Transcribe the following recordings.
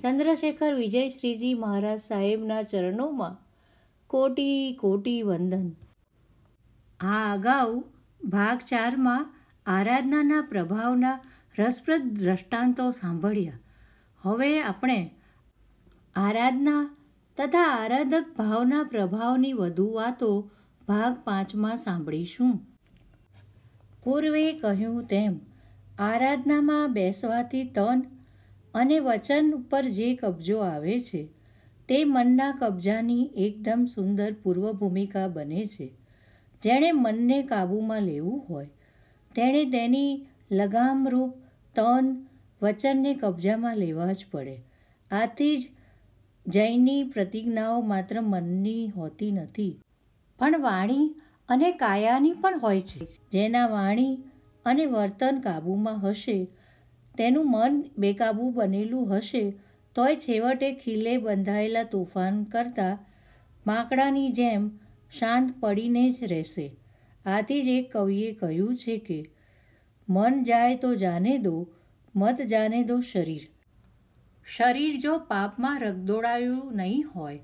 ચંદ્રશેખર વિજય શ્રીજી મહારાજ સાહેબના ચરણોમાં કોટી કોટી વંદન. આ અગાઉ ભાગ ચારમાં આરાધનાના પ્રભાવના રસપ્રદ દ્રષ્ટાંતો સાંભળ્યા. હવે આપણે આરાધના તથા આરાધક ભાવના પ્રભાવની વધુ વાતો ભાગ પાંચમાં સાંભળીશું. પૂર્વે કહ્યું તેમ, આરાધનામાં બેસવાથી તન અને વચન ઉપર જે કબજો આવે છે, તે મનના કબજાની એકદમ સુંદર પૂર્વ ભૂમિકા બને છે. જેણે મનને કાબૂમાં લેવું હોય, તેણે તેની લગામરૂપ તન વચનને કબજામાં લેવા જ પડે. આથી જ જૈની પ્રતિજ્ઞાઓ માત્ર મનની હોતી નથી, પણ વાણી અને કાયાની પણ હોય છે. જેના વાણી અને વર્તન કાબૂમાં હશે તેનું મન બેકાબૂ બનેલું હશે, તોય છેવટે ખીલે બંધાયેલા તોફાન કરતાં માકડાની જેમ શાંત પડીને જ રહેશે. આથી જ એક કવિએ કહ્યું છે કે, મન જાય તો જાને દો, મત જાને દો શરીર. શરીર જો પાપમાં રગદોડાયું નહીં હોય,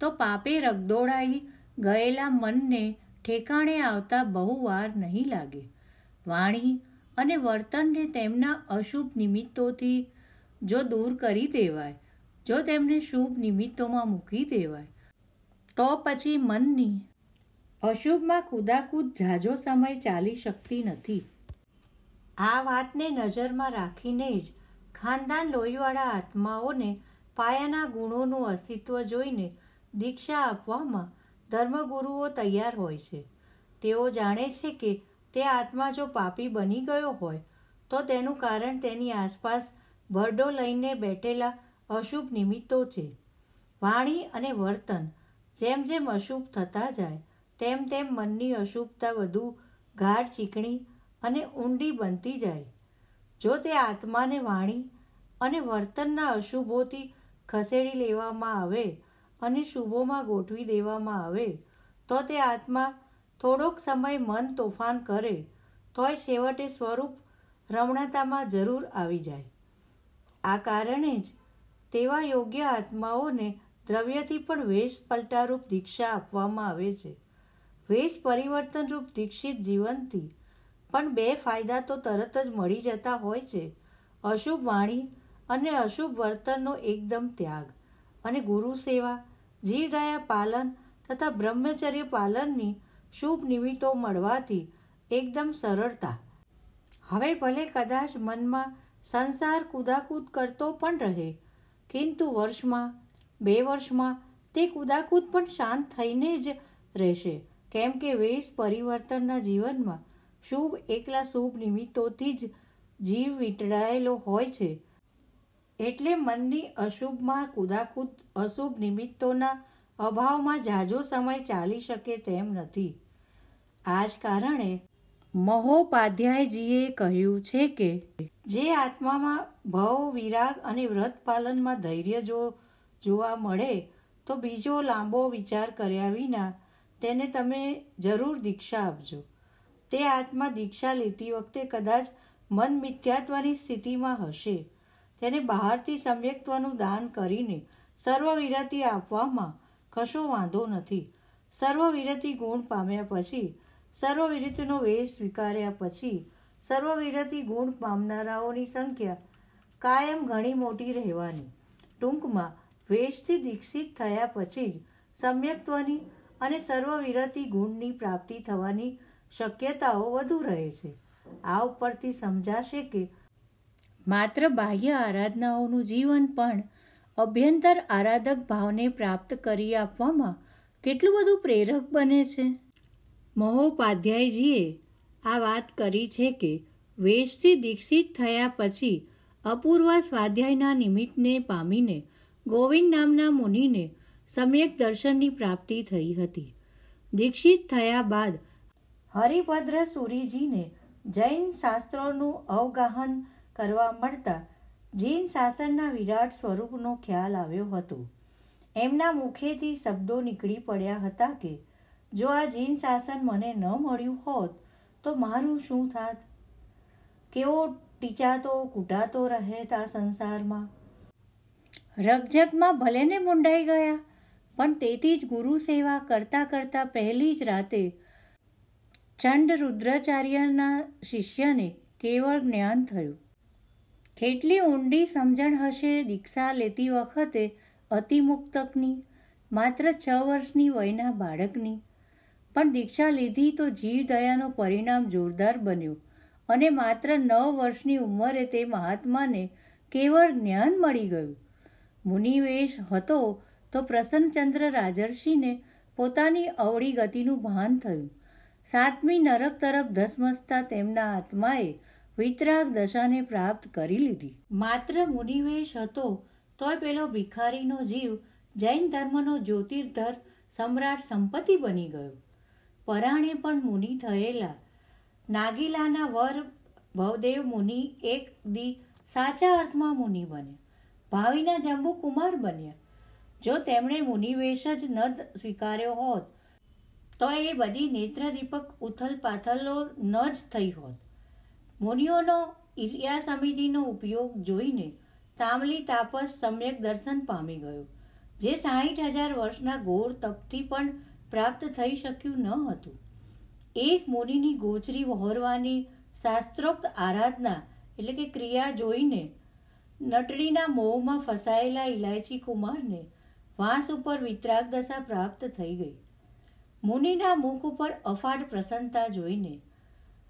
તો પાપે રગદોડાઈ ગયેલા મનને ઠેકાણે આવતા બહુ વાર નહીં લાગે. વાણી અને વર્તનને તેમના અશુભ નિમિત્તોથી જો દૂર કરી દેવાય, જો તેમને શુભ નિમિત્તોમાં મૂકી દેવાય, તો પછી મનની અશુભમાં કુદાકૂદ ઝાઝો સમય ચાલી શકતી નથી. આ વાતને નજરમાં રાખીને જ ખાનદાન લોહીવાળા આત્માઓને પાયાના ગુણોનું અસ્તિત્વ જોઈને દીક્ષા આપવામાં ધર્મગુરુઓ તૈયાર હોય છે. તેઓ જાણે છે કે તે આત્મા જો પાપી બની ગયો હોય, તો તેનું કારણ તેની આસપાસ ભરડો લઈને બેઠેલા અશુભ નિમિત્તો છે. વાણી અને વર્તન જેમ જેમ અશુભ થતા જાય, તેમ તેમ મનની અશુભતા વધુ ગાઢ, ચીકણી અને ઊંડી બનતી જાય. જો તે આત્માને વાણી અને વર્તનના અશુભોથી ખસેડી લેવામાં આવે અને શુભોમાં ગોઠવી દેવામાં આવે, તો તે આત્મા થોડોક સમય મન તોફાન કરે, તોય છેવટે સ્વરૂપ રમણતામાં જરૂર આવી જાય. આ કારણે જ તેવા યોગ્ય આત્માઓને દ્રવ્યથી પણ વેશ પલટારૂપ દીક્ષા આપવામાં આવે છે. વેશ પરિવર્તનરૂપ દીક્ષિત જીવનથી પણ બે ફાયદા તો તરત જ મળી જતા હોય છે. અશુભ વાણી અને અશુભ વર્તનનો એકદમ ત્યાગ અને ગુરુ સેવા, જીવદયા પાલન તથા બ્રહ્મચર્ય પાલનની શુભ નિમિત્તો મળવાથી એકદમ સરળતા. હવે ભલે કદાચ મનમાં સંસાર કુદાકૂદ કરતો પણ રહે, કિંતુ વર્ષમાં, બે વર્ષમાં તે કુદાકૂદ પણ શાંત થઈને જ રહેશે. કેમ કે વેશ પરિવર્તનના જીવનમાં શુભ એકલા શુભ નિમિત્તોથી જ જીવ વીંટળાયેલો હોય છે. એટલે મનની અશુભમાં કુદાકૂદ અશુભ નિમિત્તોના અભાવમાં ઝાઝો સમય ચાલી શકે તેમ નથી. આ જ કારણે મહોપાધ્યાયજીએ કહ્યું છે કે જે આત્મામાં ભવ વિરાગ અને વ્રત પાલનમાં ધૈર્ય જો જોવા મળે તો બીજો લાંબો વિચાર કર્યા વિના તેને તમે જરૂર દીક્ષા આપજો. તે આત્મા દીક્ષા લેતી વખતે કદાચ મન મિથ્યાત્વની સ્થિતિમાં હશે. તેને બહારથી સમ્યક્ત્વનું દાન કરીને સર્વવિરતી આપવામાં કશો વાંધો નથી. સર્વવિરતી ગુણ પામ્યા પછી સર્વવિરતિનો વેશ સ્વીકાર્યા પછી સર્વવિરતિ ગુણ પામનારાઓની સંખ્યા કાયમ ઘણી મોટી રહેવાની. ટૂંકમાં, વેશથી દીક્ષિત થયા પછી જ સમ્યક્ત્વની અને સર્વવિરતી ગુણની પ્રાપ્તિ થવાની શક્યતાઓ વધુ રહે છે. આ ઉપરથી સમજાશે કે માત્ર બાહ્ય આરાધનાઓનું જીવન પણ અભ્યંતર આરાધક ભાવને પ્રાપ્ત કરી આપવામાં કેટલું બધું પ્રેરક બને છે. મહોપાધ્યાયજીએ આ વાત કરી છે કે વેશથી દીક્ષિત થયા પછી અપૂર્વ સ્વાધ્યાયના નિમિત્તને પામીને ગોવિંદ નામના મુનિને સમ્યક દર્શનની પ્રાપ્તિ થઈ હતી. દીક્ષિત થયા બાદ હરિભદ્ર સુરીજીને જૈન શાસ્ત્રોનું અવગાહન કરવા મળતા જૈન શાસનના વિરાટ સ્વરૂપનો ખ્યાલ આવ્યો હતો. એમના મુખેથી શબ્દો નીકળી પડ્યા હતા કે જો આ જીન શાસન મને ન મળ્યું હોત, તો મારું શું થાત? કેવો ટીચાતો, કૂટાતો રહેત આ સંસારમાં? રકઝકમાં ભલેને મુંડાઈ ગયા, પણ તેથી જ ગુરુ સેવા કરતાં કરતાં પહેલી જ રાતે ચંડ રુદ્રાચાર્યના શિષ્યને કેવળ જ્ઞાન થયું. કેટલી ઊંડી સમજણ હશે દીક્ષા લેતી વખતે અતિમુક્તકની, માત્ર છ વર્ષની વયના બાળકની પણ દીક્ષા લીધી તો જીવ દયાનો પરિણામ જોરદાર બન્યું. અને માત્ર નવ વર્ષની ઉંમરે તે મહાત્માને કેવળ જ્ઞાન મળી ગયું. મુનિવેશ હતો તો પ્રસન્નચંદ્ર રાજર્ષિને પોતાની અવળી ગતિનું ભાન થયું. સાતમી નરક તરફ ધસમસતા તેમના આત્માએ વિતરાગ દશાને પ્રાપ્ત કરી લીધી. માત્ર મુનિવેશ હતો તોય પેલો ભિખારીનો જીવ જૈન ધર્મનો જ્યોતિર્ધર સમ્રાટ સંપત્તિ બની ગયો. પરાણે પણ મુનિ થયેલા. નાગીલાના વર ભવદેવ મુનિ એક દી સાચા અર્થમાં મુનિ બન્યા. ભાવિના જંબુ કુમાર બન્યા. જો તેમણે મુનિવેશ જ ન સ્વીકાર્યો હોત, તો એ બધી નેત્રદીપક ઉથલ પાથલો ન જ થઈ હોત. મુનિઓનો ઇરિયા સમિતિનો ઉપયોગ જોઈને તામલી તાપસ સમ્યક દર્શન પામી ગયો, જે સાહીઠ હજાર વર્ષના ઘોર તપથી પણ પ્રાપ્ત થઈ શક્યું ન હતું. એક મુનિની ગોચરી વહોરવાની શાસ્ત્રોક્ત આરાધના એટલે કે ક્રિયા જોઈને નટડીના મોહમાં ફસાયેલા ઇલાયચી કુમારને વાંસ ઉપર વિતરાગ દશા પ્રાપ્ત થઈ ગઈ. મુનિના મુખ ઉપર અફાટ પ્રસન્નતા જોઈને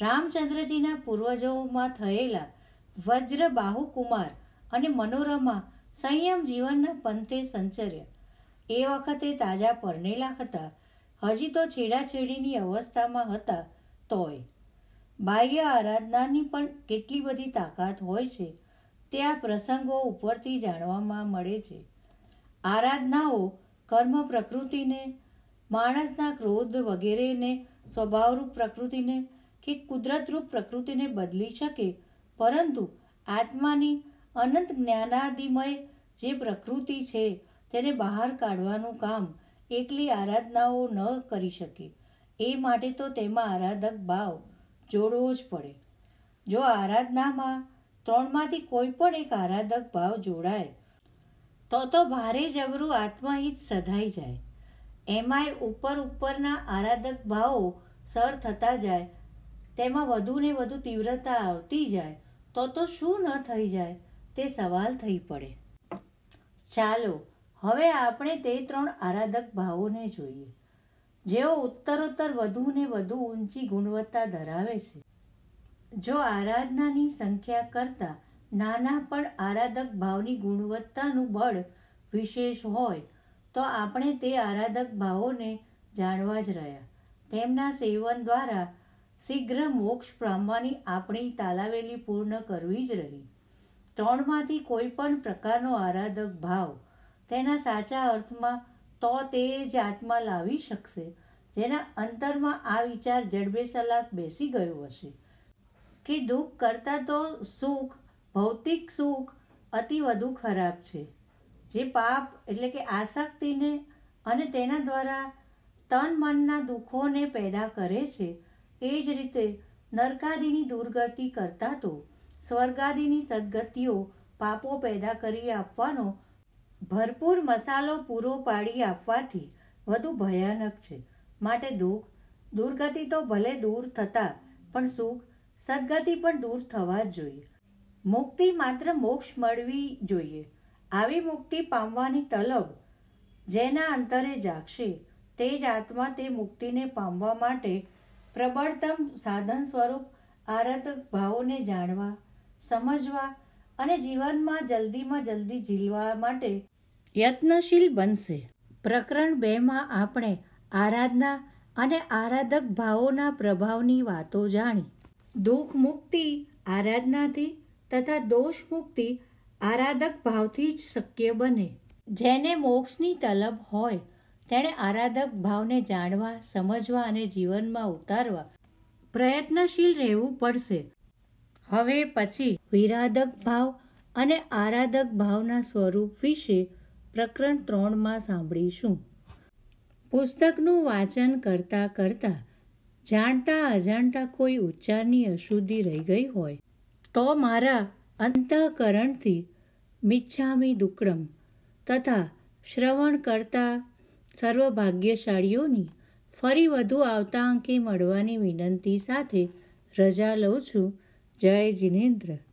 રામચંદ્રજીના પૂર્વજોમાં થયેલા વજ્ર બાહુ કુમાર અને મનોરમા સંયમ જીવનના પંથે સંચર્યા. એ વખતે તાજા પરણેલા હતા. હજી તો છેડાછેડીની અવસ્થામાં હતા તોય. બાહ્ય આરાધનાની પણ કેટલી બધી તાકાત હોય છે તે આ પ્રસંગો ઉપરથી જાણવામાં મળે છે. આરાધનાઓ કર્મ પ્રકૃતિને, માણસના ક્રોધ વગેરેને, સ્વભાવરૂપ પ્રકૃતિને કે કુદરતરૂપ પ્રકૃતિને બદલી શકે, પરંતુ આત્માની અનંત જ્ઞાનાદિમય જે પ્રકૃતિ છે તેને બહાર કાઢવાનું કામ એકલી આરાધનાઓ ન કરી શકે. એ માટે તો તેમાં આરાધક ભાવ જોડવો જ પડે. જો આરાધનામાં ત્રણમાંથી કોઈ પણ એક આરાધક ભાવ જોડાય, તો તો ભારે જબરું આત્મહિત સધાઈ જાય. એમાંય ઉપર ઉપરના આરાધક ભાવો સર થતા જાય, તેમાં વધુ ને વધુ તીવ્રતા આવતી જાય, તો તો શું ન થઈ જાય તે સવાલ થઈ પડે. ચાલો હવે આપણે તે ત્રણ આરાધક ભાવોને જોઈએ. જેઓ ઉત્તરોત્તર વધુ ને વધુ ઊંચી ગુણવત્તા ધરાવે છે. જો આરાધનાની સંખ્યા કરતાં નાના પણ આરાધક ભાવની ગુણવત્તાનું બળ વિશેષ હોય, તો આપણે તે આરાધક ભાવોને જાણવા જ રહ્યા. તેમના સેવન દ્વારા શીઘ્ર મોક્ષ પામવાની આપણી તાલાવેલી પૂર્ણ કરવી જ રહી. ત્રણમાંથી કોઈ પણ પ્રકારનો આરાધક ભાવ તેના સાચા અર્થમાં તો તે જ આત્મા લાવી શકશે, જેના અંતરમાં આ વિચાર જડબેસલાક બેસી ગયો હશે. કે દુઃખ કરતાં તો સુખ, ભૌતિક સુખ, અતિ વધુ ખરાબ છે. જે પાપ એટલે કે આસક્તિને અને તેના દ્વારા તન મનના દુઃખોને પેદા કરે છે, એ જ રીતે નરકાદીની દુર્ગતિ કરતાં તો સ્વર્ગાદીની સદગતિઓ પાપો પેદા કરી આપવાનો ભરપૂર મસાલો પૂરો પાડી આપવાથી વધુ ભયાનક છે. માટે દુઃખ. દુર્ગતિ તો ભલે દૂર થતાં, પણ સુખ, સદગતિ પણ દૂર થવા જ જોઈએ. મુક્તિ માત્ર મોક્ષ મળવી જોઈએ. આવી મુક્તિ પામવાની તલબ જેના અંતરે જાગશે, તે જ આત્મા તે મુક્તિને પામવા માટે પ્રબળતમ સાધન સ્વરૂપ આરાધક ભાવોને જાણવા, સમજવા અને જીવનમાં જલ્દીમાં જલ્દી ઝીલવા માટે યત્નશીલ બનશે. પ્રકરણ બેમાં આપણે આરાધના અને આરાધક ભાવોના પ્રભાવની વાતો જાણી. દુઃખ મુક્તિ આરાધનાથી તથા દોષ મુક્તિ આરાધક ભાવથી જ શક્ય બને. જેને મોક્ષની તલબ હોય, તેણે આરાધક ભાવને જાણવા, સમજવા અને જીવનમાં ઉતારવા પ્રયત્નશીલ રહેવું પડશે. હવે પછી વિરાધક ભાવ અને આરાધક ભાવના સ્વરૂપ વિશે પ્રકરણ ત્રણમાં સાંભળીશું. પુસ્તકનું વાંચન કરતાં કરતાં જાણતા અજાણતા કોઈ ઉચ્ચારની અશુદ્ધિ રહી ગઈ હોય તો મારા અંતઃકરણથી મિચ્છામી દુકડમ તથા શ્રવણ કરતા સર્વભાગ્યશાળીઓની ફરી વધુ આવતા અંકે મળવાની વિનંતી સાથે રજા લઉં છું. જય જિનેન્દ્ર.